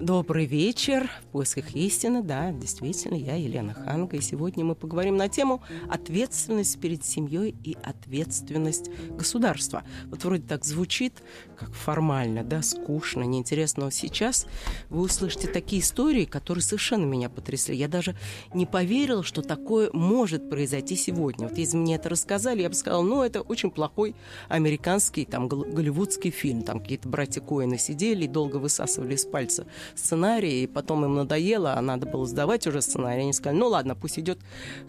Добрый вечер. В поисках истины, да, действительно, я Елена Ханга. И сегодня мы поговорим на тему ответственность перед семьей и ответственность государства. Вот вроде так звучит, как формально, да, скучно, неинтересно. Но сейчас вы услышите такие истории, которые совершенно меня потрясли. Я даже не поверила, что такое может произойти сегодня. Вот если мне это рассказали, я бы сказала, ну, это очень плохой американский, там, голливудский фильм. Там какие-то братья Коины сидели и долго высасывали из пальца сценарий, и потом им надоело, а надо было сдавать уже сценарий. Они сказали, ну ладно, пусть идет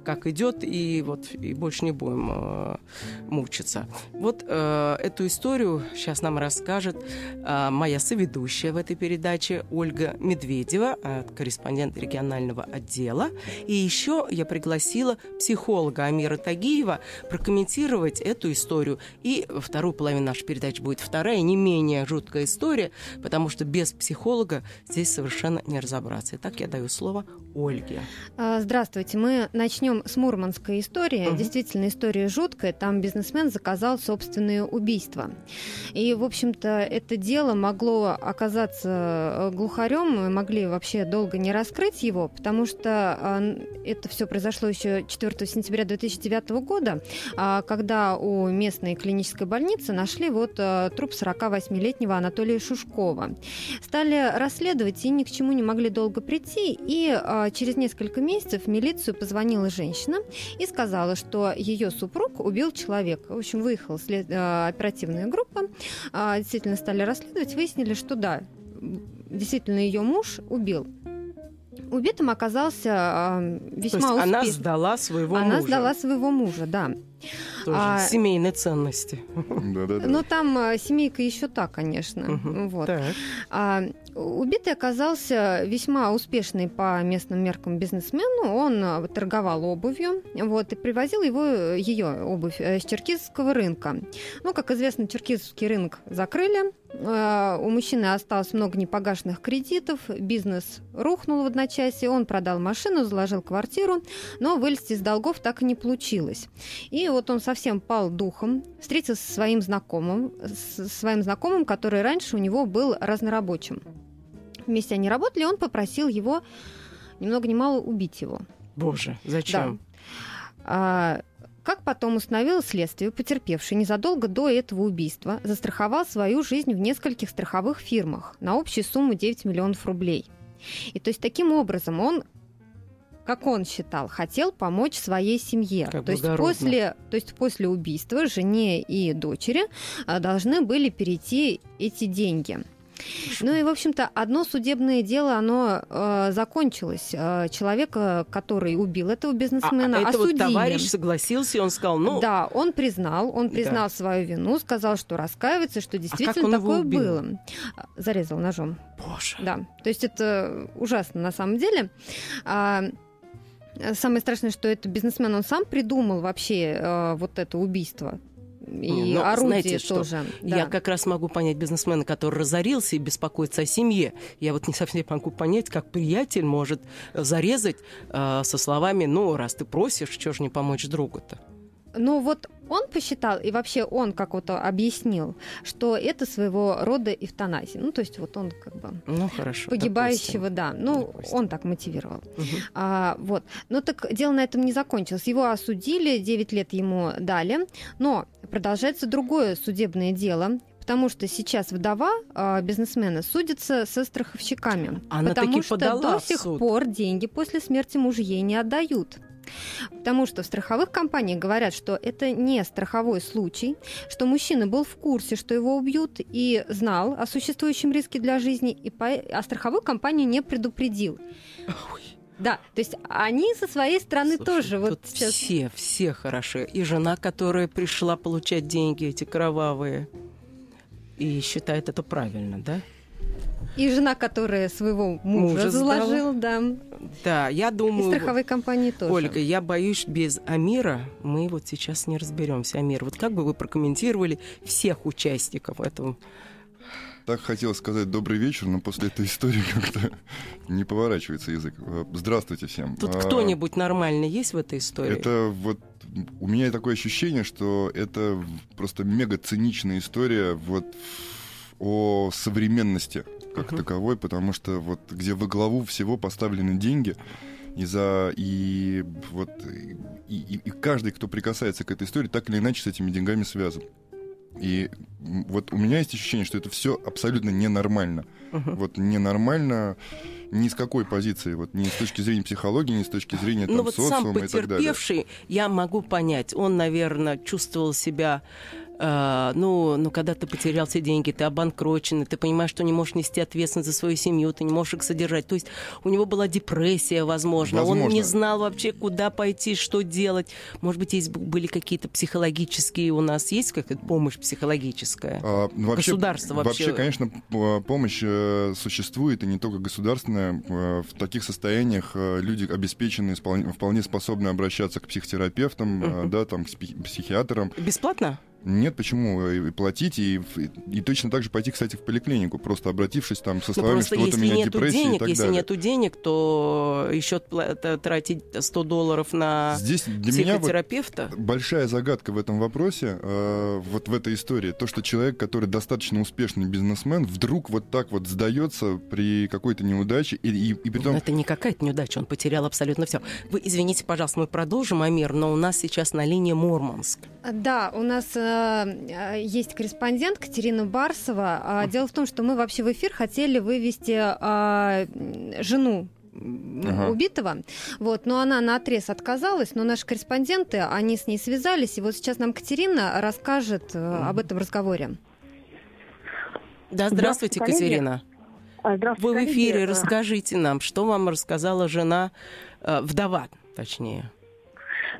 как идет, и вот и больше не будем э, мучиться. Вот э, эту историю сейчас нам расскажет э, моя соведущая в этой передаче Ольга Медведева, э, корреспондент регионального отдела. И еще я пригласила психолога Амира Тагиева прокомментировать эту историю. И вторую половину нашей передачи будет вторая, не менее жуткая история, потому что без психолога здесь совершенно не разобраться. Итак, я даю слово Ольге. А, здравствуйте. Мы начнем с мурманской истории. Угу. Действительно, история жуткая. Там бизнесмен заказал собственное убийство. И, в общем-то, это дело могло оказаться э, глухарем, мы могли вообще долго не раскрыть его, потому что а, это все произошло еще 4 сентября 2009 года, а, когда у местной клинической больницы нашли вот э, труп 48-летнего Анатолия Шушкова. Стали расследовать расследовать и ни к чему не могли долго прийти. И а, через несколько месяцев в милицию позвонила женщина и сказала, что ее супруг убил человека. В общем, выехала след... а, оперативная группа, а, действительно стали расследовать, выяснили, что да, действительно ее муж убил Убитым оказался э, весьма То есть успешным. Она сдала своего она мужа. Она сдала своего мужа, да. Тоже а, семейные ценности. Ну, там а, семейка еще та, конечно. Вот. А, убитый оказался весьма успешный по местным меркам бизнесмену. Он а, торговал обувью вот, и привозил его, ее обувь э, с черкизского рынка. Ну, как известно, черкизский рынок закрыли. А, у мужчины осталось много непогашенных кредитов, бизнес рухнул в одночасье, он продал машину, заложил квартиру, но вылезти из долгов так и не получилось. И вот он совсем пал духом, встретился со своим знакомым, со своим знакомым, который раньше у него был разнорабочим. Вместе они работали, он попросил его ни много ни мало убить его. Боже, зачем? Да. А, как потом установило следствие, потерпевший незадолго до этого убийства застраховал свою жизнь в нескольких страховых фирмах на общую сумму 9 миллионов рублей. И то есть таким образом он как он считал, хотел помочь своей семье. Как то есть, после, то есть после убийства жене и дочери а, должны были перейти эти деньги. Ну и, в общем-то, одно судебное дело, оно э, закончилось. Э, человека, который убил этого бизнесмена, а, а осудили. вот товарищ согласился, и он сказал, ну... Да, он признал, он признал да. свою вину, сказал, что раскаивается, что действительно а такое было. Зарезал ножом. Боже. Да, то есть это ужасно на самом деле. А, Самое страшное, что это бизнесмен, он сам придумал вообще э, вот это убийство и Но, орудие знаете, тоже. Что? Да. Я как раз могу понять бизнесмена, который разорился и беспокоится о семье. Я вот не совсем могу понять, как приятель может зарезать э, со словами, ну, раз ты просишь, что же не помочь другу-то? Ну вот он посчитал, и вообще он как вот объяснил, что это своего рода эвтаназия. Ну, то есть вот он как бы ну, хорошо, погибающего, допустим. да. Ну, допустим. он так мотивировал. Угу. А, вот. Ну, так дело на этом не закончилось. Его осудили, 9 лет ему дали, но продолжается другое судебное дело, Потому что сейчас вдова э, бизнесмена судится со страховщиками. Она потому что до сих суд. пор деньги после смерти мужа ей не отдают. Потому что в страховых компаниях говорят, что это не страховой случай, что мужчина был в курсе, что его убьют, и знал о существующем риске для жизни, и по... а страховую компанию не предупредил. Да, то есть они со своей стороны Слушай, тоже вот сейчас... Все, все хороши. И жена, которая пришла получать деньги эти кровавые, и считает это правильно, да? И жена, которая своего мужа, мужа заложила, да. Да, я думаю... И страховой компании тоже. Ольга, я боюсь, без Амира мы вот сейчас не разберемся. Амир, вот как бы вы прокомментировали всех участников этого так хотел сказать добрый вечер, но после этой истории как-то не поворачивается язык. Э, здравствуйте всем. Тут а, кто-нибудь нормальный есть в этой истории? Это вот у меня такое ощущение, что это просто мега циничная история вот о современности как uh-huh. таковой, потому что вот где во главу всего поставлены деньги, и за и вот и, и, и каждый, кто прикасается к этой истории, так или иначе с этими деньгами связан. И вот у меня есть ощущение, что это все абсолютно ненормально. Uh-huh. Вот ненормально ни с какой позиции, вот ни с точки зрения психологии, ни с точки зрения там, ну, вот социума сам потерпевший, я могу понять, он, наверное, чувствовал себя Uh, ну, ну, когда ты потерял все деньги, ты обанкрочен, ты понимаешь, что не можешь нести ответственность за свою семью, ты не можешь их содержать. То есть у него была депрессия, возможно. возможно. Он не знал вообще, куда пойти, что делать. Может быть, есть были какие-то психологические у нас, есть какая-то помощь психологическая? А, ну, вообще, Государство вообще? Вообще, конечно, помощь э, существует, и не только государственная. Э, в таких состояниях э, люди обеспеченные, вполне способны обращаться к психотерапевтам, uh-huh. да, там, к психиатрам. Bесплатно? Нет, почему? И платить, и, и точно так же пойти, кстати, в поликлинику, просто обратившись там со ну, словами, что вот у меня нету депрессия денег, и так если далее. нету денег, то еще тратить 100 долларов на Здесь для психотерапевта. Меня вот большая загадка в этом вопросе, э, вот в этой истории, то, что человек, который достаточно успешный бизнесмен, вдруг вот так вот сдается при какой-то неудаче, и, и, и при том... Это не какая-то неудача, он потерял абсолютно все. Вы извините, пожалуйста, мы продолжим, Амир, но у нас сейчас на линии Мурманск. Да, у нас э, Э, есть корреспондент Катерина Барсова. А, дело в том, что мы вообще в эфир хотели вывести а, жену ага. убитого. Вот, но она на отрез отказалась, но наши корреспонденты, они с ней связались, и вот сейчас нам Катерина расскажет э, об этом разговоре. Да, здравствуйте, здравствуйте Катерина. А, здравствуйте, Вы в эфире, расскажите нам, что вам рассказала жена, э, вдова, точнее.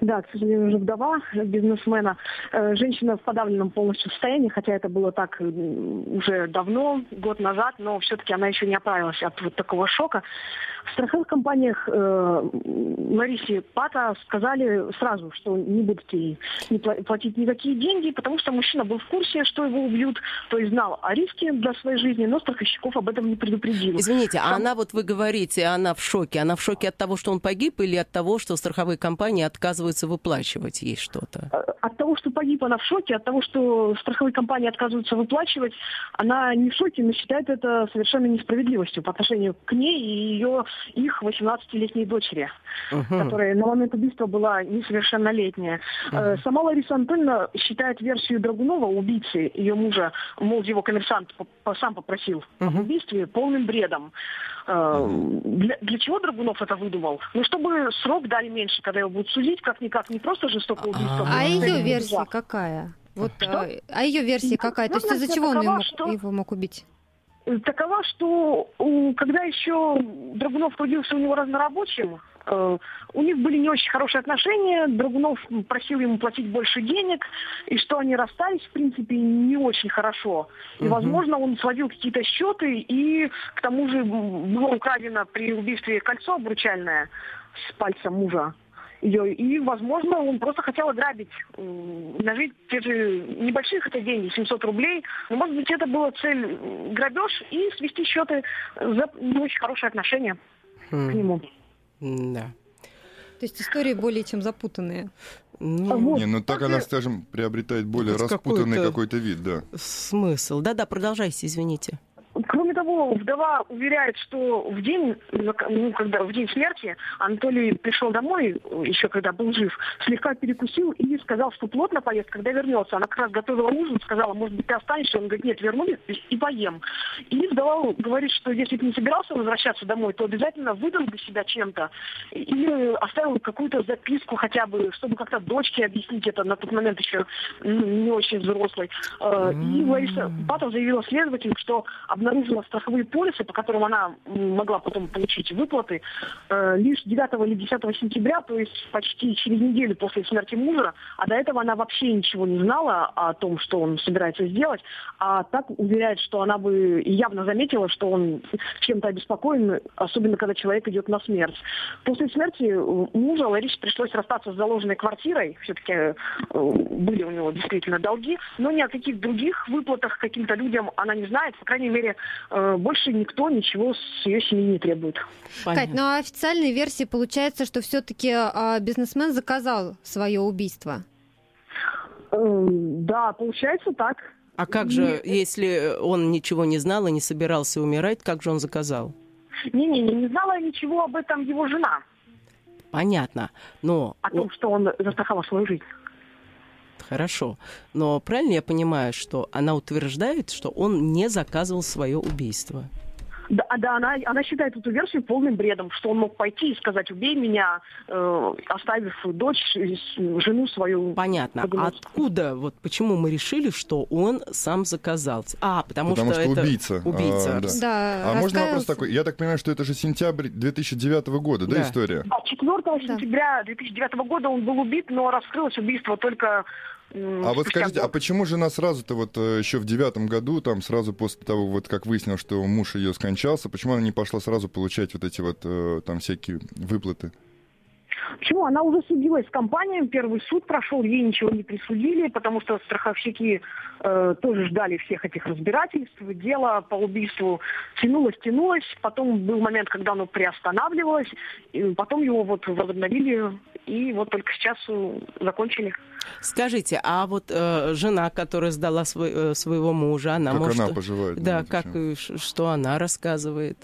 Да, к сожалению, уже вдова бизнесмена. Э, женщина в подавленном полностью состоянии, хотя это было так уже давно, год назад, но все-таки она еще не оправилась от вот такого шока. В страховых компаниях э, Ларисе Пата сказали сразу, что не будут ей не платить никакие деньги, потому что мужчина был в курсе, что его убьют, то есть знал о риске для своей жизни, но страховщиков об этом не предупредили. Извините, а она, вот вы говорите, она в шоке. Она в шоке от того, что он погиб, или от того, что страховые компании отказываются выплачивать ей что-то? Э, от того, что погиб, она в шоке. От того, что страховые компании отказываются выплачивать, она не в шоке, но считает это совершенно несправедливостью по отношению к ней и ее их 18-летней дочери, uh-huh. которая на момент убийства была несовершеннолетняя. Uh-huh. Сама Лариса Анатольевна считает версию Драгунова, убийцы ее мужа, мол, его коммерсант сам попросил uh-huh. об убийстве, полным бредом. Uh-huh. Для, для чего Драгунов это выдумал? Ну, чтобы срок дали меньше, когда его будут судить, как-никак, не просто жестокое убийство. А, а ее версия какая? Вот, а, а ее версия какая? То есть из-за чего он его, что... его мог убить? Такова, что когда еще Драгунов трудился у него разнорабочим, э, у них были не очень хорошие отношения, Драгунов просил ему платить больше денег, и что они расстались, в принципе, не очень хорошо. И, возможно, он сводил какие-то счеты, и к тому же было украдено при убийстве кольцо обручальное с пальца мужа ее. И, возможно, он просто хотел ограбить, нажить те же небольшие хотя деньги, 700 рублей. Но, может быть, это была цель грабеж и свести счеты за не очень хорошие отношения хм. к нему. Да. То есть истории более чем запутанные. Ну, вот. Не, ну так она, скажем, приобретает более распутанный какой-то, какой-то вид, да. Смысл. Да-да, продолжайте, извините. Вдова уверяет, что в день, ну, когда, в день смерти Анатолий пришел домой, еще когда был жив, слегка перекусил и сказал, что плотно поест, когда вернется. Она как раз готовила ужин, сказала, может быть, ты останешься? Он говорит, нет, вернусь и поем. И вдова говорит, что если ты не собирался возвращаться домой, то обязательно выдал для себя чем-то. Или оставил какую-то записку хотя бы, чтобы как-то дочке объяснить это, на тот момент еще не очень взрослой. Э, и Лариса Батов заявила следователям, что обнаружила страх, страховые полисы, по которым она могла потом получить выплаты, э, лишь 9 или 10 сентября, то есть почти через неделю после смерти мужа, а до этого она вообще ничего не знала о том, что он собирается сделать, а так уверяет, что она бы явно заметила, что он чем-то обеспокоен, особенно когда человек идет на смерть. После смерти мужа Ларисе пришлось расстаться с заложенной квартирой, все-таки э, были у него действительно долги, но ни о каких других выплатах каким-то людям она не знает, по крайней мере, э, больше никто ничего с ее семьи не требует. Понятно. Кать, ну а официальной версии получается, что все-таки а, бизнесмен заказал свое убийство. Эм, да, получается так. А как же, если он ничего не знал и не собирался умирать, как же он заказал? Не-не, не знала ничего об этом его жена. Понятно, но... О том, что он застраховал свою жизнь. Хорошо. Но правильно я понимаю, что она утверждает, что он не заказывал свое убийство? Да, да она, она считает эту версию полным бредом, что он мог пойти и сказать, убей меня, э, оставив дочь, жену свою. Понятно. А откуда, вот почему мы решили, что он сам заказал? А, потому, потому что, что это убийца. убийца. А, да. Да, а можно вопрос такой? Я так понимаю, что это же сентябрь 2009 года, да, Да. история? А 4 сентября 2009 года он был убит, но раскрылось убийство только А вот скажите, а год. почему жена сразу-то вот э, еще в девятом году, там сразу после того, вот как выяснил, что муж ее скончался, почему она не пошла сразу получать вот эти вот э, там всякие выплаты? Почему? Она уже судилась с компанией, первый суд прошел, ей ничего не присудили, потому что страховщики э, тоже ждали всех этих разбирательств. Дело по убийству тянулось, тянулось. Потом был момент, когда оно приостанавливалось. И потом его вот возобновили, и вот только сейчас э, закончили. Скажите, а вот э, жена, которая сдала свой- э, своего мужа, она как может... она поживает? Да, ну, как, и что она рассказывает?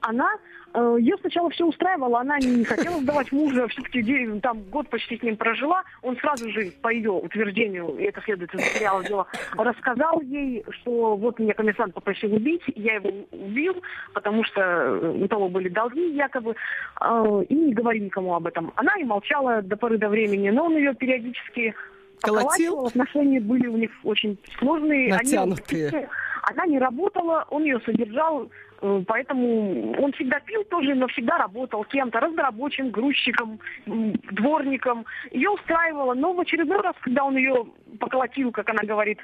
Она ее сначала все устраивало, она не хотела сдавать мужа, все-таки там год почти с ним прожила. Он сразу же по ее утверждению, и это следует из материала дела, рассказал ей, что вот меня комиссант попросил убить, я его убил, потому что э, у того были долги якобы, э, и не говори никому об этом. Она и молчала до поры до времени, но он ее периодически Колотил? отношения были у них очень сложные. Они Натянутые. оба- она не работала, он ее содержал, э, поэтому он всегда пил тоже, но всегда работал кем-то, разнорабочим, грузчиком, дворником. Ее устраивало, но в очередной раз, когда он ее поколотил, как она говорит,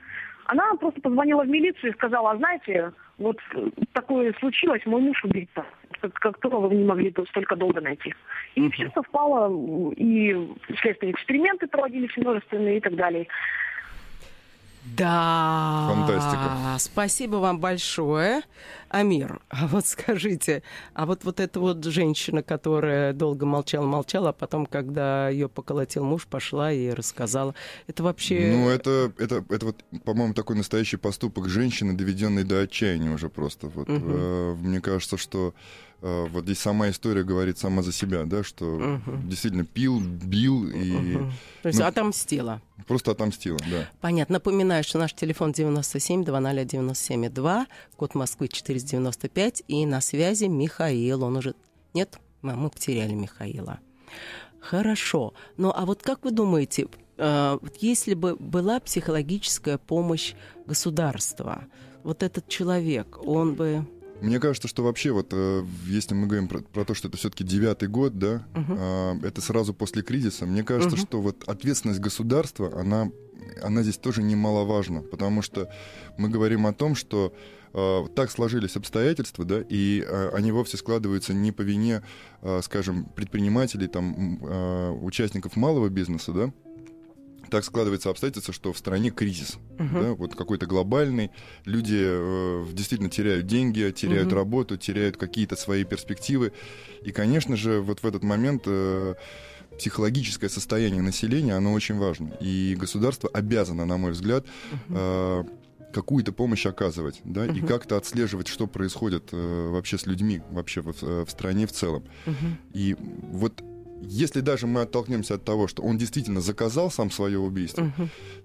она просто позвонила в милицию и сказала, а знаете, вот э, такое случилось, мой муж убийца, как, которого вы не могли столько долго найти. И все совпало, и следственные эксперименты проводились множественные и так далее. Да. Фантастика. Спасибо вам большое. Амир, а вот скажите, а вот, вот эта вот женщина, которая долго молчала, молчала, а потом, когда ее поколотил муж, пошла и рассказала, это вообще... Ну, это, это, это вот, по-моему, такой настоящий поступок женщины, доведенной до отчаяния уже просто. Вот, э, мне кажется, что вот здесь сама история говорит сама за себя, да, что Мгм. действительно пил, бил и Мгм. То есть ну, отомстила. просто отомстила, да. Понятно. Напоминаю, что наш телефон 97 200 97,2, код Москвы 495, и на связи Михаил. Он уже... Нет? А, Мы потеряли Михаила. Хорошо. Ну, а вот как вы думаете, э, если бы была психологическая помощь государства, вот этот человек, он бы... Мне кажется, что вообще вот, э, если мы говорим про, про то, что это все-таки девятый год, да, а, это сразу после кризиса, мне кажется, Мгм. что вот ответственность государства, она, она здесь тоже немаловажна, потому что мы говорим о том, что э, так сложились обстоятельства, да, и э, они вовсе складываются не по вине, скажем, предпринимателей, там, участников малого бизнеса, да, так складывается обстоятельство, что в стране кризис, Мгм. да, вот какой-то глобальный, люди э, действительно теряют деньги, теряют Мгм. работу, теряют какие-то свои перспективы, и, конечно же, вот в этот момент э, психологическое состояние населения, оно очень важно, и государство обязано, на мой взгляд, э, какую-то помощь оказывать, да, и Мгм. как-то отслеживать, что происходит э, вообще с людьми, вообще в, э, в стране в целом. Мгм. И вот если даже мы оттолкнемся от того, что он действительно заказал сам свое убийство,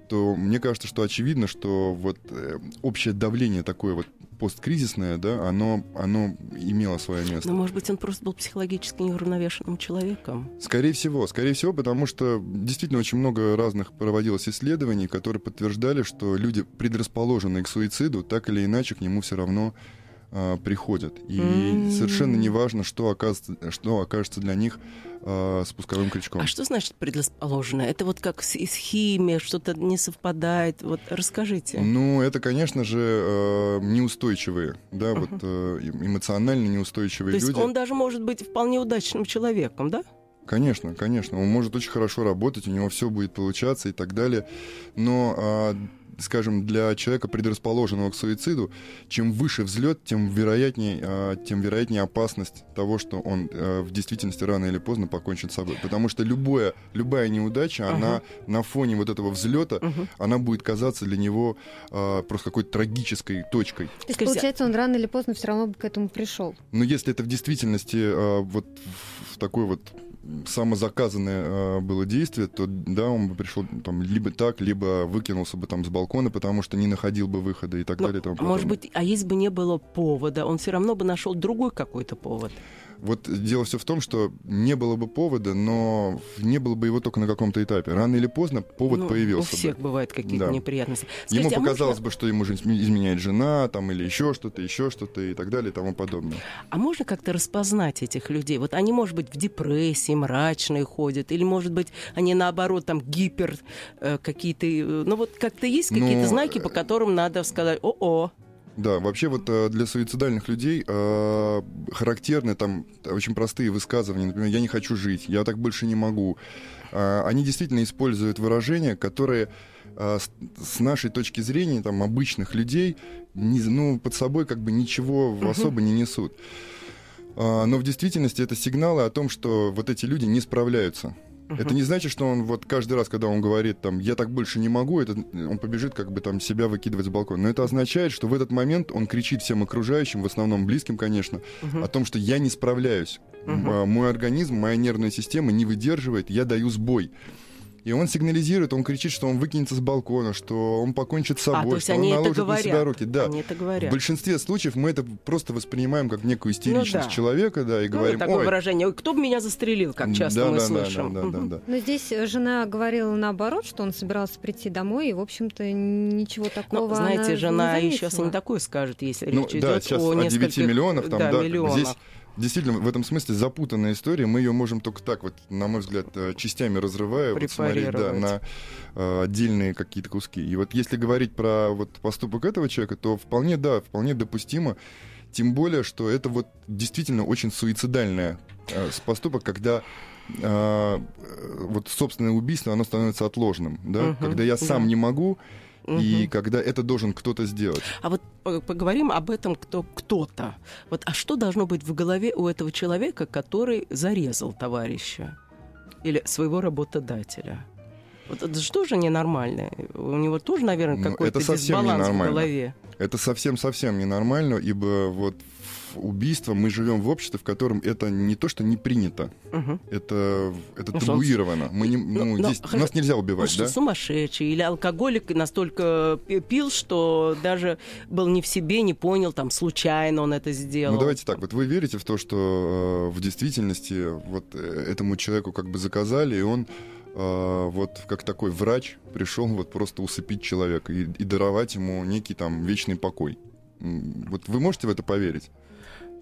то мне кажется, что очевидно, что вот э, общее давление такое вот посткризисное, да, оно, оно имело свое место. Ну, может быть, он просто был психологически неуравновешенным человеком. Скорее всего, скорее всего, потому что действительно очень много разных проводилось исследований, которые подтверждали, что люди, предрасположенные к суициду, так или иначе к нему все равно а, приходят. И М. совершенно не важно, что окажется, что окажется для них а, спусковым крючком. А что значит предрасположенное? Это вот как с, с химией, что-то не совпадает. Вот расскажите. Ну, это, конечно же, э, неустойчивые, да, вот э, эм- эмоционально неустойчивые То есть люди. он даже может быть вполне удачным человеком, да? Конечно, конечно, он может очень хорошо работать, у него все будет получаться и так далее. Но, а, скажем, для человека, предрасположенного к суициду, чем выше взлет, тем вероятнее, а, тем вероятнее опасность того, что он а, в действительности рано или поздно покончит с собой. Потому что любое, любая неудача, она на фоне вот этого взлета, Мгм. она будет казаться для него а, просто какой-то трагической точкой. То есть, получается, он рано или поздно все равно бы к этому пришел. Но если это в действительности а, вот в такой вот самозаказанное а, было действие, то да, он бы пришел там либо так, либо выкинулся бы там с балкона, потому что не находил бы выхода и так Ну, далее. и тому может подобное. быть, а если бы не было повода, он все равно бы нашел другой какой-то повод. Вот дело все в том, что не было бы повода, но не было бы его только на каком-то этапе. Рано или поздно повод Ну, появился У всех бы. бывают какие-то Да. неприятности. Ему Скажите, а показалось можно- бы, что ему изменяет жена, там, или еще что-то, еще что-то, и так далее, и тому подобное. А можно как-то распознать этих людей? Вот они, может быть, в депрессии, мрачные ходят, или, может быть, они, наоборот, там, гипер э, какие-то... э, ну, вот как-то есть Ну, какие-то знаки, по которым надо сказать, о-о, Да, вообще вот э, для суицидальных людей э, характерны там очень простые высказывания, например, «я не хочу жить», «я так больше не могу». Э, Они действительно используют выражения, которые э, с- нашей точки зрения, там, обычных людей, не- ну, под собой как бы ничего особо не несут. А, Но в действительности это сигналы о том, что вот эти люди не справляются. Это не значит, что он вот каждый раз, когда он говорит там «я так больше не могу», это, он побежит как бы там себя выкидывать с балкона. Но это означает, что в этот момент он кричит всем окружающим, в основном близким, конечно, о том, что я не справляюсь. А, Мой организм, моя нервная система не выдерживает, я даю сбой. И он сигнализирует, он кричит, что он выкинется с балкона, что он покончит с собой, а, то есть что он они это наложит на себя руки. Да. Они это В говорят. большинстве случаев мы это просто воспринимаем как некую истеричность да. человека, да, и Ну, говорим, такое ой, выражение, «Ой, кто бы меня застрелил, как часто да, мы да, слышим. Да, да, да, Мгм. да. Но здесь э, жена говорила наоборот, что он собирался прийти домой, и, в общем-то, ничего такого Ну, знаете, она жена не и сейчас заметила. не такое скажет, если Ну, речь да, идет сейчас о о 9 нескольких миллионов, там, да, да, миллионах. здесь действительно в этом смысле запутанная история. Мы ее можем только так вот, на мой взгляд, э, частями разрывая, вот смотреть да, на э, отдельные какие-то куски. И вот если говорить про вот поступок этого человека, то вполне, да, вполне допустимо. Тем более, что это вот действительно очень суицидальный э, поступок, когда э, э, вот собственное убийство, оно становится отложенным, да, Мгм, когда я сам да. не могу, и когда это должен кто-то сделать. А вот по- поговорим об этом кто, кто-то. Вот, а что должно быть в голове у этого человека, который зарезал товарища или своего работодателя? Вот это же тоже ненормально. У него тоже, наверное, Ну, какой-то дисбаланс в голове. Это совсем-совсем ненормально, ибо вот в убийство мы живем в обществе, в котором это не то, что не принято, Мгм. это, это Ну, табуировано. Мы не, Ну, ну, но здесь, хорошо. нас нельзя убивать, что, да? сумасшедший или алкоголик настолько пи- пил, что даже был не в себе, не понял, там, случайно он это сделал. Ну давайте так, вот вы верите в то, что э, в действительности вот э, этому человеку как бы заказали, и он э, вот как такой врач пришел вот просто усыпить человека и, и даровать ему некий там вечный покой. Вот вы можете в это поверить?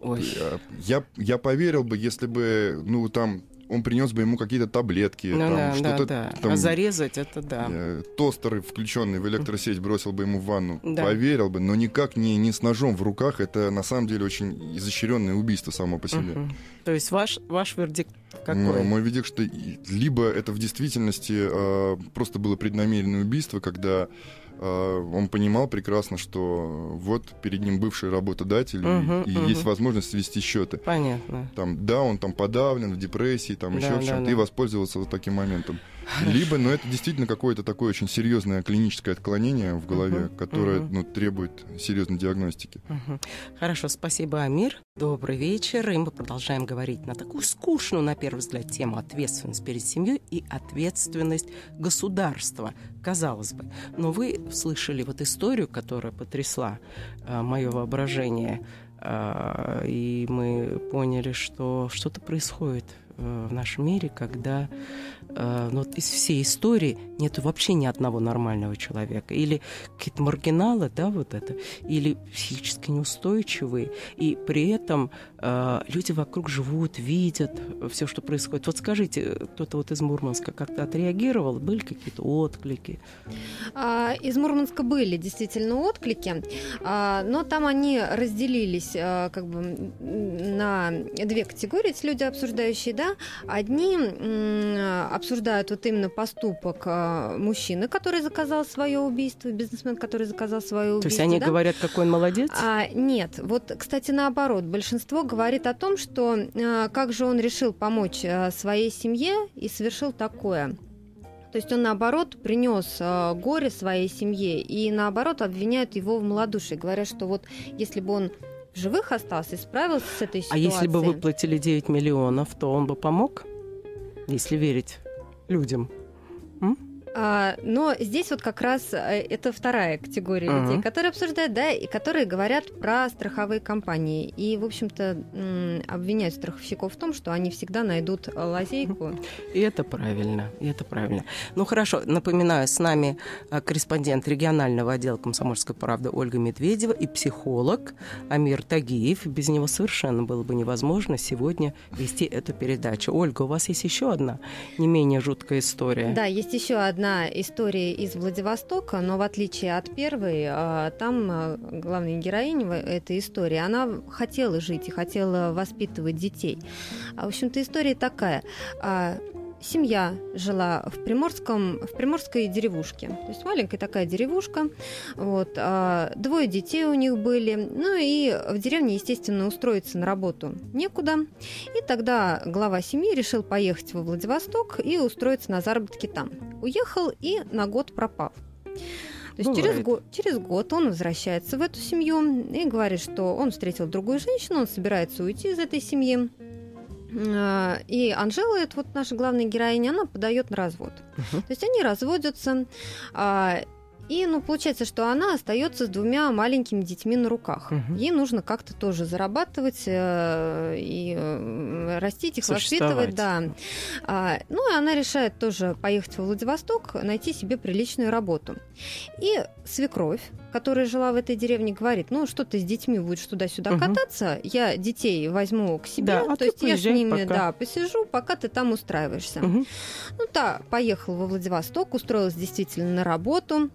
Ой. Я- Я, я поверил бы, если бы, ну, там, он принес бы ему какие-то таблетки, Ну там, да, да, что-то, да. там, А зарезать это да. э, тостер, включенный в электросеть, бросил бы ему в ванну, Да. поверил бы, но никак не, не с ножом в руках. Это на самом деле очень изощренное убийство само по себе. Мгм. То есть ваш, ваш вердикт какой? Ну, мой вердикт, что либо это в действительности э, просто было преднамеренное убийство, когда э, он понимал прекрасно, что вот перед ним бывший работодатель, и- Мгм, и, мгм. есть возможность свести счеты. Понятно. Там, да, он там подавлен в депрессии, там Да, еще в да, чем-то, да. и воспользовался вот таким моментом. Либо, но это действительно какое-то такое очень серьезное клиническое отклонение в голове, Мгм, которое мгм. ну, требует серьезной диагностики. Мгм. Хорошо, спасибо, Амир. Добрый вечер. И мы продолжаем говорить на такую скучную, на первый взгляд, тему ответственность перед семьей и ответственность государства, казалось бы. Но вы слышали вот историю, которая потрясла мое воображение. А, и мы поняли, что что-то происходит э, в нашем мире, когда э, ну, вот из всей истории нет вообще ни одного нормального человека. Или какие-то маргиналы, да, вот это, или психически неустойчивые, и при этом э, люди вокруг живут, видят все, что происходит. Вот скажите, кто-то вот из Мурманска как-то отреагировал? Были какие-то отклики? А, из Мурманска были действительно отклики, а, но там они разделились а, как бы на две категории, люди обсуждающие, да. Одни обсуждают вот именно поступок мужчины, который заказал свое убийство, бизнесмен, который заказал свое убийство. То есть они да? говорят, какой он молодец? А, нет, вот, кстати, наоборот, большинство говорит о том, что как же он решил помочь своей семье и совершил такое. То есть он, наоборот, принес э, горе своей семье и, наоборот, обвиняют его в малодушии, говоря, что вот если бы он в живых остался и справился с этой ситуацией... А если бы выплатили 9 миллионов, то он бы помог, если верить людям? М? А, но здесь вот как раз э, это вторая категория uh-huh. людей, которые обсуждают, да, и которые говорят про страховые компании. И, в общем-то, обвиняют страховщиков в том, что они всегда найдут лазейку. И это правильно, и это правильно. Ну хорошо, напоминаю, с нами э, корреспондент регионального отдела «Комсомольской правды» Ольга Медведева и психолог Амир Тагиев. Без него совершенно было бы невозможно сегодня вести эту передачу. Ольга, у вас есть еще одна не менее жуткая история. Да, есть еще одна одна история из Владивостока, но в отличие от первой, а, там а, главная героиня этой истории, она хотела жить и хотела воспитывать детей. А, в общем-то, история такая семья жила в Приморском, в Приморской деревушке. То есть маленькая такая деревушка. Вот, а, двое детей у них были. Ну и в деревне, естественно, устроиться на работу некуда. И тогда глава семьи решил поехать во Владивосток и устроиться на заработки там. Уехал и на год пропал. То есть через год, через год он возвращается в эту семью и говорит, что он встретил другую женщину, он собирается уйти из этой семьи. А, и Анжела, это вот наша главная героиня, она подает на развод. Uh-huh. То есть они разводятся. И, ну, получается, что она остается с двумя маленькими детьми на руках. Угу. Ей нужно как-то тоже зарабатывать э, и э, растить их, воспитывать, да. А, ну, и она решает тоже поехать во Владивосток, найти себе приличную работу. И свекровь, которая жила в этой деревне, говорит: ну, что ты с детьми будешь туда-сюда угу. кататься, я детей возьму к себе, да, а то есть я с ними, пока. да, посижу, пока ты там устраиваешься. Угу. Ну, да, поехал во Владивосток, устроилась действительно на работу.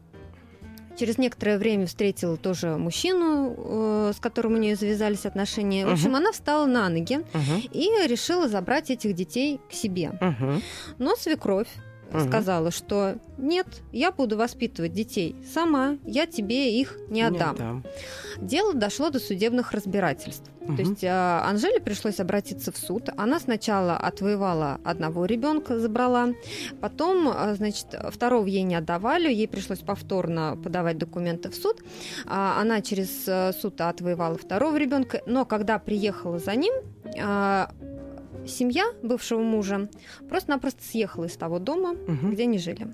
Через некоторое время встретила тоже мужчину, э, с которым у нее завязались отношения. В общем, uh-huh. она встала на ноги uh-huh. и решила забрать этих детей к себе. Uh-huh. Но свекровь угу. сказала, что нет, я буду воспитывать детей сама, я тебе их не отдам. Не отдам. Дело дошло до судебных разбирательств. Угу. То есть а, Анжеле пришлось обратиться в суд. Она сначала отвоевала одного ребенка, забрала, потом, а, значит, второго ей не отдавали, ей пришлось повторно подавать документы в суд. А, она через э, суд отвоевала второго ребенка, но когда приехала за ним, семья бывшего мужа просто-напросто съехала из того дома, угу. где они жили.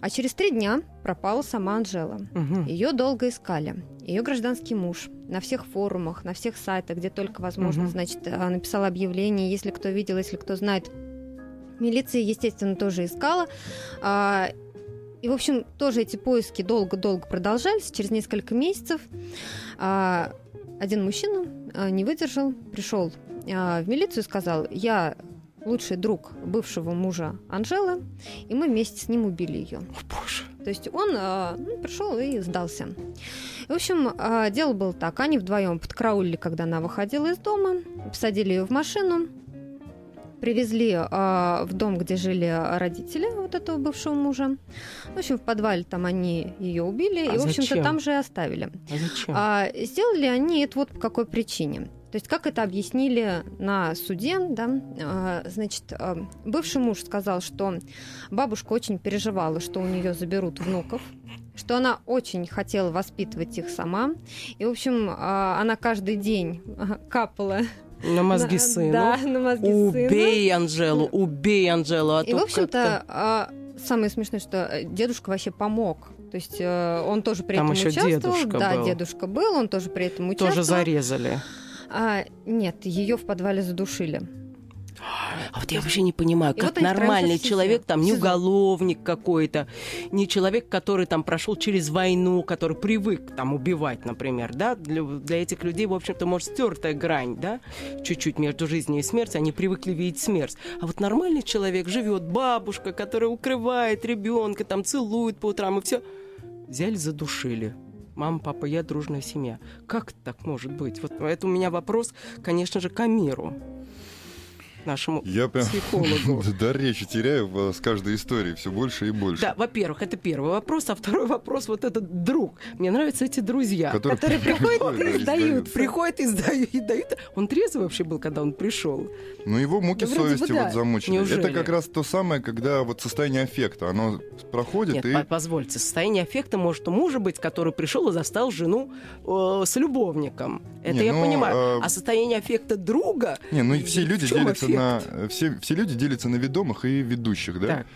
А через три дня пропала сама Анжела. Угу. Ее долго искали. Ее гражданский муж на всех форумах, на всех сайтах, где только возможно, угу. значит, э, написал объявление, если кто видел, если кто знает. Милиция, естественно, тоже искала. А, и, в общем, тоже эти поиски долго-долго продолжались. Через несколько месяцев а, один мужчина а, не выдержал, пришел а, в милицию и сказал, я лучший друг бывшего мужа Анжелы, и мы вместе с ним убили ее. О, боже. То есть он э, пришел и сдался. В общем, э, дело было так. Они вдвоем подкраулили, когда она выходила из дома, посадили ее в машину, привезли э, в дом, где жили родители вот этого бывшего мужа. В общем, в подвале там они ее убили, а и, в общем-то, там же и оставили. А зачем? А, сделали они это вот по какой причине. То есть как это объяснили на суде, да, а, значит, а, бывший муж сказал, что бабушка очень переживала, что у нее заберут внуков, что она очень хотела воспитывать их сама, и, в общем, а, она каждый день капала на мозги сыну. Да, на мозги убей сына. Анжелу, убей Анжелу. А и, в общем-то, самое смешное, что э, дедушка вообще помог. То есть э, он тоже при Там этом еще участвовал. Дедушка да, был. дедушка был, он тоже при этом участвовал. Тоже зарезали. А, нет, ее в подвале задушили. А вот я вообще не понимаю, И как вот нормальный человек, там, не уголовник какой-то, не человек, который там прошел через войну, который привык там убивать, например, да, для, для этих людей, в общем-то, может, стертая грань, да, чуть-чуть между жизнью и смертью, они привыкли видеть смерть. А вот нормальный человек живет, бабушка, которая укрывает ребенка, там, целует по утрам, и все, взяли, задушили. Мама, папа, я дружная семья. Как так может быть? Вот это у меня вопрос, конечно же, к Амиру, нашему Я прям психологу. дар речи теряю с каждой историей все больше и больше. Да, во-первых, это первый вопрос, а второй вопрос вот этот друг. Мне нравятся эти друзья, Которые которые приходят и и сдают, сдаются. приходят и сдают, и дают. Он трезвый вообще был, когда он пришел. Но его муки Да вроде бы совести да. вот замучили. Неужели? Это как раз то самое, когда вот состояние аффекта, оно проходит Нет, и... по- позвольте, состояние аффекта может у мужа быть, который пришел и застал жену э, с любовником. Это Не, я ну, понимаю. э, А состояние аффекта друга... Не, ну и все люди делятся? На все, все люди делятся на ведомых и ведущих, да? Так.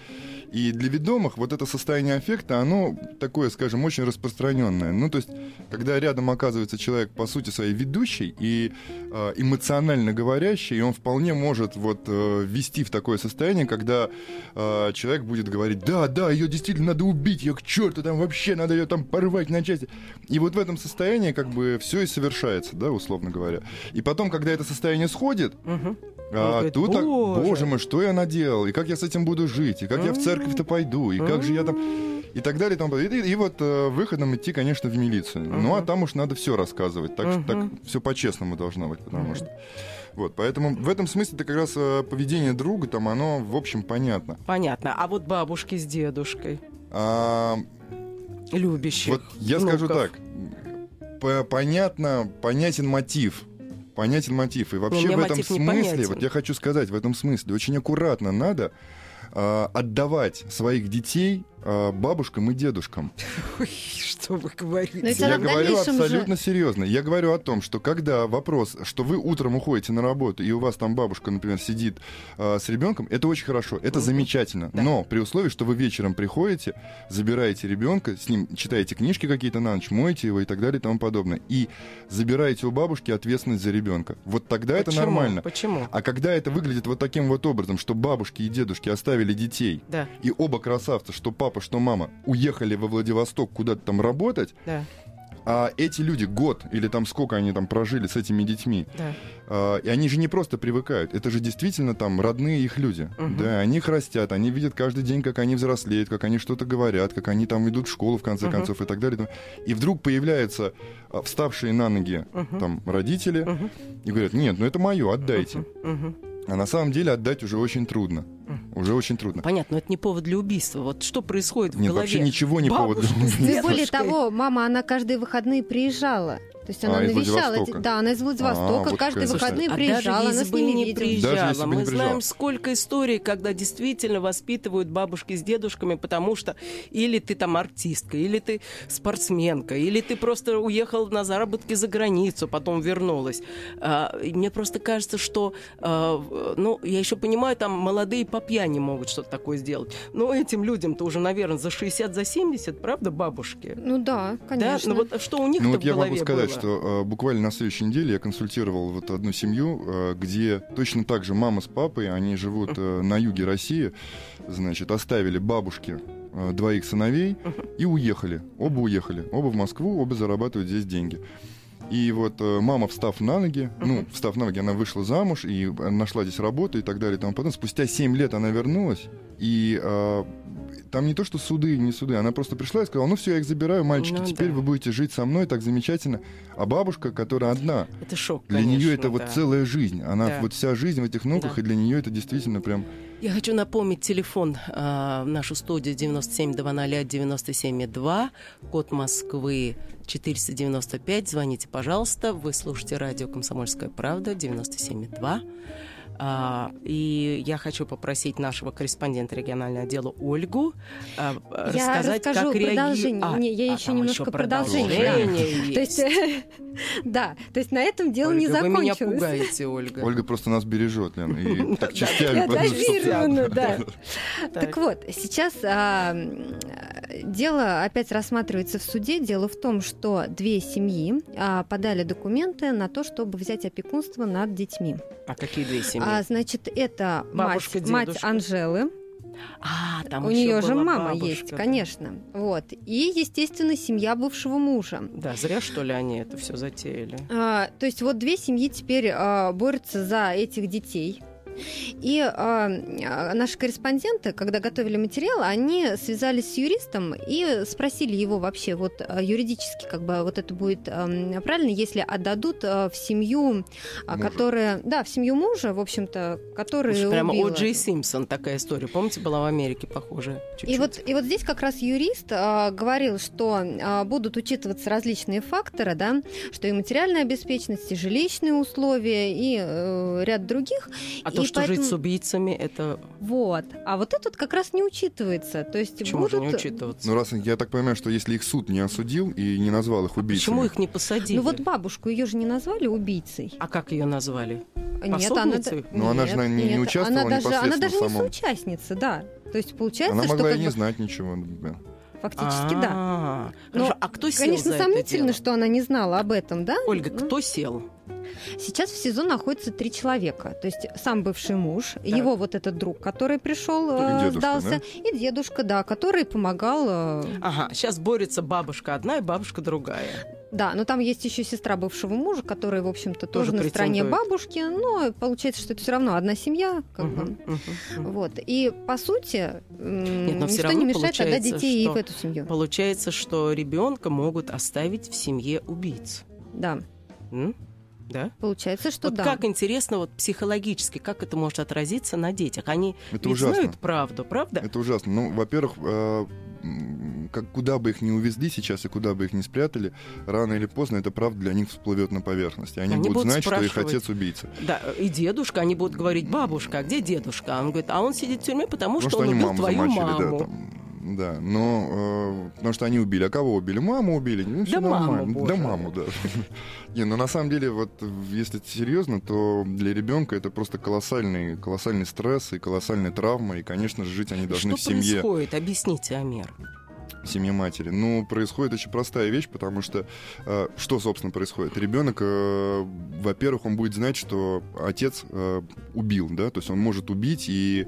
И для ведомых вот это состояние аффекта, оно такое, скажем, очень распространенное. Ну, то есть, когда рядом оказывается человек, по сути, своей ведущий и э, эмоционально говорящий, и он вполне может вот э, в такое состояние, когда э, человек будет говорить, да, да, ее действительно надо убить, ее к черту, там вообще надо ее там порвать на части. И вот в этом состоянии как бы все и совершается, да, условно говоря. И потом, когда это состояние сходит, Мгм. а говорит, тут, «Боже». боже мой, что я наделал, и как я с этим буду жить, и как я в церковь-то пойду, и как же я там... И так далее, и, тому подобное. и, и вот э, выходом идти, конечно, в милицию. Ну, а там уж надо все рассказывать. Так, что так все по-честному должно быть, потому что... Вот, поэтому в этом смысле это как раз э, поведение друга, там, оно, в общем, понятно. Понятно. А вот бабушки с дедушкой, А, любящих вот я скажу внуков. так. П- понятно, понятен мотив. Понятен мотив. И вообще мне в этом смысле, вот я хочу сказать, в этом смысле очень аккуратно надо отдавать своих детей бабушкам и дедушкам. Ой, что вы говорите? Я говорю же- абсолютно серьезно. Я говорю о том, что когда вопрос, что вы утром уходите на работу, и у вас там бабушка, например, сидит а, с ребенком, это очень хорошо, это замечательно. Да. Но при условии, что вы вечером приходите, забираете ребенка, с ним читаете книжки какие-то на ночь, моете его и так далее и тому подобное. И забираете у бабушки ответственность за ребенка. Вот тогда это нормально. Почему? А когда это выглядит вот таким вот образом, что бабушки и дедушки оставили детей, Да, и оба красавца, что папа, что мама, уехали во Владивосток куда-то там работать, да, а эти люди год или там сколько они там прожили с этими детьми, да. а, и они же не просто привыкают, это же действительно там родные их люди. Мгм. Да, они их растят, они видят каждый день, как они взрослеют, как они что-то говорят, как они там идут в школу в конце Мгм. концов и так далее. И вдруг появляются а, вставшие на ноги Мгм. там родители Мгм. и говорят, нет, ну это мое, отдайте. Мгм. А на самом деле отдать уже очень трудно. Уже очень трудно. Понятно, но это не повод для убийства. Вот что происходит в Нет, голове? вообще ничего не повод для убийства. Тем более того, мама, она каждые выходные приезжала. То есть она А, навещала. Да, она из Владивостока. А, вот каждые какая выходные а приезжала, даже она с ними не приезжала, Даже если бы мы не приезжала. знаем сколько историй, когда действительно воспитывают бабушки с дедушками, потому что или ты там артистка, или ты спортсменка, или ты просто уехал на заработки за границу, потом вернулась. А, мне просто кажется, что, а, ну, я еще понимаю, там молодые по пьяни могут что-то такое сделать. Но этим людям-то уже, наверное, за 60, за 70, правда, бабушки? Ну да, Да, конечно. ну вот что у них-то Ну вот в я голове могу сказать, было? Что э, буквально на следующей неделе я консультировал вот одну семью, э, где точно так же мама с папой, они живут э, на юге России, значит, оставили бабушке э, двоих сыновей и уехали. Оба уехали. Оба в Москву, оба зарабатывают здесь деньги. И вот э, мама, встав на ноги, ну, встав на ноги, она вышла замуж и э, нашла здесь работу и так далее и тому подобное. Спустя 7 лет она вернулась, и э, там не то, что суды, не суды, она просто пришла и сказала, ну все, я их забираю, мальчики, Ну теперь да. вы будете жить со мной, так замечательно. А бабушка, которая одна, Это шок, для конечно, нее это вот да. целая жизнь. Она Да. вот вся жизнь в этих внуках, Да. и для нее это действительно прям... Я хочу напомнить телефон а, в нашу студию 9720-97,2, код Москвы 495. Звоните, пожалуйста. Вы слушаете радио «Комсомольская правда» 97,2. А, и я хочу попросить нашего корреспондента регионального отдела Ольгу а, Я рассказать, расскажу как продолжение. реагирует... Не, я а, еще там немножко еще продолжение, да. продолжение То есть, да, то есть на этом дело Ольга, не вы меня закончилось. пугаете, Ольга. Ольга просто нас бережет, Лен, и так частями. Я что- дозированно, да. Так. Вот, сейчас а, дело опять рассматривается в суде. Дело в том, что две семьи а, подали документы на то, чтобы взять опекунство над детьми. А какие две семьи? А, значит, это Бабушка, мать, мать. Анжелы. А, там У нее же мама бабушка, есть, да. конечно. Вот. И, естественно, семья бывшего мужа. Да, зря что ли они это все затеяли. А, то есть вот две семьи теперь а, борются за этих детей. И а, наши корреспонденты, когда готовили материал, они связались с юристом и спросили его вообще, вот а, юридически, как бы вот это будет ам, правильно, если отдадут а, в семью, Мужа. которая, да, в семью мужа, в общем-то, который Слушай, прямо убила. О. Джей Симпсон такая история. Помните, была в Америке похожая? И Чуть-чуть. вот, и вот здесь как раз юрист а, говорил, что а, будут учитываться различные факторы, да, что и материальная обеспеченность, и жилищные условия, и э, ряд других. А и то, что жить поэтому- с убийцами, это Вот. А вот это вот как раз не учитывается. То есть почему будут... же не учитываться? Ну, раз я так понимаю, что если их суд не осудил и не назвал их убийцами... Почему их не посадили? Ну вот бабушку ее же не назвали убийцей. А как ее назвали? Нет, она? Ну, она же не- не участвовала она даже, она даже не соучастница, да. То есть получается, Она что могла как и не бы знать ничего. фактически да. А, Но, хорошо. А кто сел Конечно, за это сомнительно, дело? что она не знала об этом, да? Ольга, Ну, кто сел? Сейчас в СИЗО находится три человека. То есть сам бывший муж, его вот этот друг, который пришел, И э, дедушка, сдался, и дедушка, да, который помогал. э, Ага, сейчас борется бабушка одна и бабушка другая. Да, но там есть еще сестра бывшего мужа, которая, в общем-то, тоже, Тоже на стороне бабушки. Но получается, что это все равно одна семья, как бы. Мгм, мгм, мгм. Вот. И по сути, Нет, но равно не мешает отдать детей и в эту семью. Получается, что ребенка могут оставить в семье убийц. Да, М? Да? получается, что вот да. как интересно, вот психологически, как это может отразиться на детях? Они Это ведь ужасно. знают правду, правда? Это ужасно. Ну, во-первых, э, как, куда бы их ни увезли сейчас и куда бы их ни спрятали, рано или поздно эта правда для них всплывет на поверхность. И они, Они будут будут знать, что их отец убийца. Да, и дедушка, они будут говорить, бабушка, а где дедушка? А Он говорит, а он сидит в тюрьме, потому Потому что, что он они убил маму твою замочили, маму. да, там, да. Но э, потому что они убили. А кого убили? Маму убили. Ну, Да маму, нормально. боже. Да маму, да. Не, ну на самом деле, вот если серьезно, то для ребенка это просто колоссальный, колоссальный стресс и колоссальная травма. И, конечно же, жить они должны Что в семье. происходит? Объясните, Амир. в семье матери. Ну, происходит очень простая вещь, потому что э, что, собственно, происходит? Ребенок, э, во-первых, он будет знать, что отец э, убил, да, то есть он может убить, и,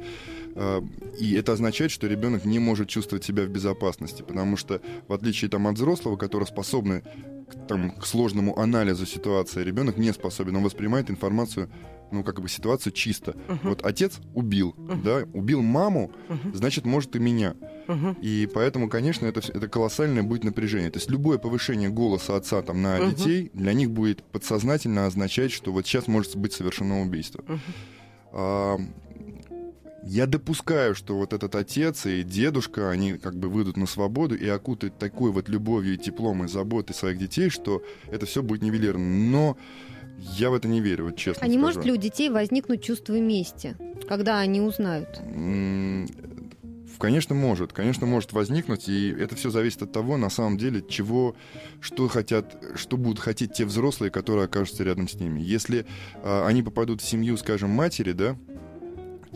и это означает, что ребенок не может чувствовать себя в безопасности, потому что, в отличие там, от взрослого, который способны к, там, к сложному анализу ситуации, ребенок не способен, он воспринимает информацию ну, как бы ситуацию чисто. Мгм. Вот отец убил, Мгм. да, убил маму, Мгм. значит, может и меня. Мгм. И поэтому, конечно, это, это колоссальное будет напряжение. То есть любое повышение голоса отца там, на Мгм. детей для них будет подсознательно означать, что вот сейчас может быть совершено убийство. А, я допускаю, что вот этот отец и дедушка, они как бы выйдут на свободу и окутают такой вот любовью и теплом и заботой своих детей, что это все будет нивелировано. Но я в это не верю, вот честно А не скажу. может ли у детей возникнуть чувство мести, когда они узнают? Конечно, может. Конечно, может возникнуть. И это все зависит от того, на самом деле, чего, что хотят, что будут хотеть те взрослые, которые окажутся рядом с ними. Если а, они попадут в семью, скажем, матери, да,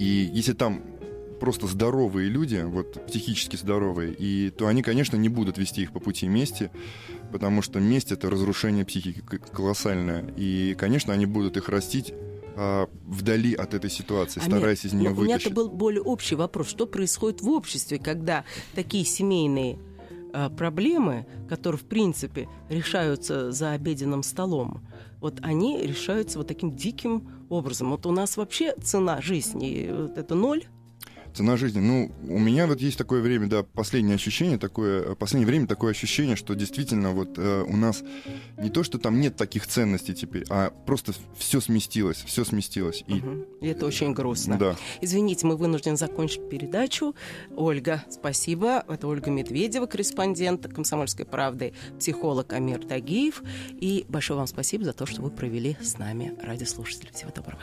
и если там просто здоровые люди, вот психически здоровые, и то они, конечно, не будут вести их по пути мести, потому что месть это разрушение психики колоссальное. И, конечно, они будут их растить а, вдали от этой ситуации, Амир, стараясь из нее но У меня-то вытащить. был более общий вопрос. Что происходит в обществе, когда такие семейные а, проблемы, которые, в принципе, решаются за обеденным столом, вот они решаются вот таким диким образом. Вот у нас вообще цена жизни вот это ноль. Цена жизни. Ну, у меня вот есть такое время, да, последнее ощущение, такое, последнее время такое ощущение, что действительно вот э, у нас не то, что там нет таких ценностей теперь, а просто все сместилось, все сместилось. И, Мгм. И это очень грустно. да. Извините, мы вынуждены закончить передачу. Ольга, спасибо. Это Ольга Медведева, корреспондент «Комсомольской правды», психолог Амир Тагиев. И большое вам спасибо за то, что вы провели с нами, радиослушатели. Всего доброго.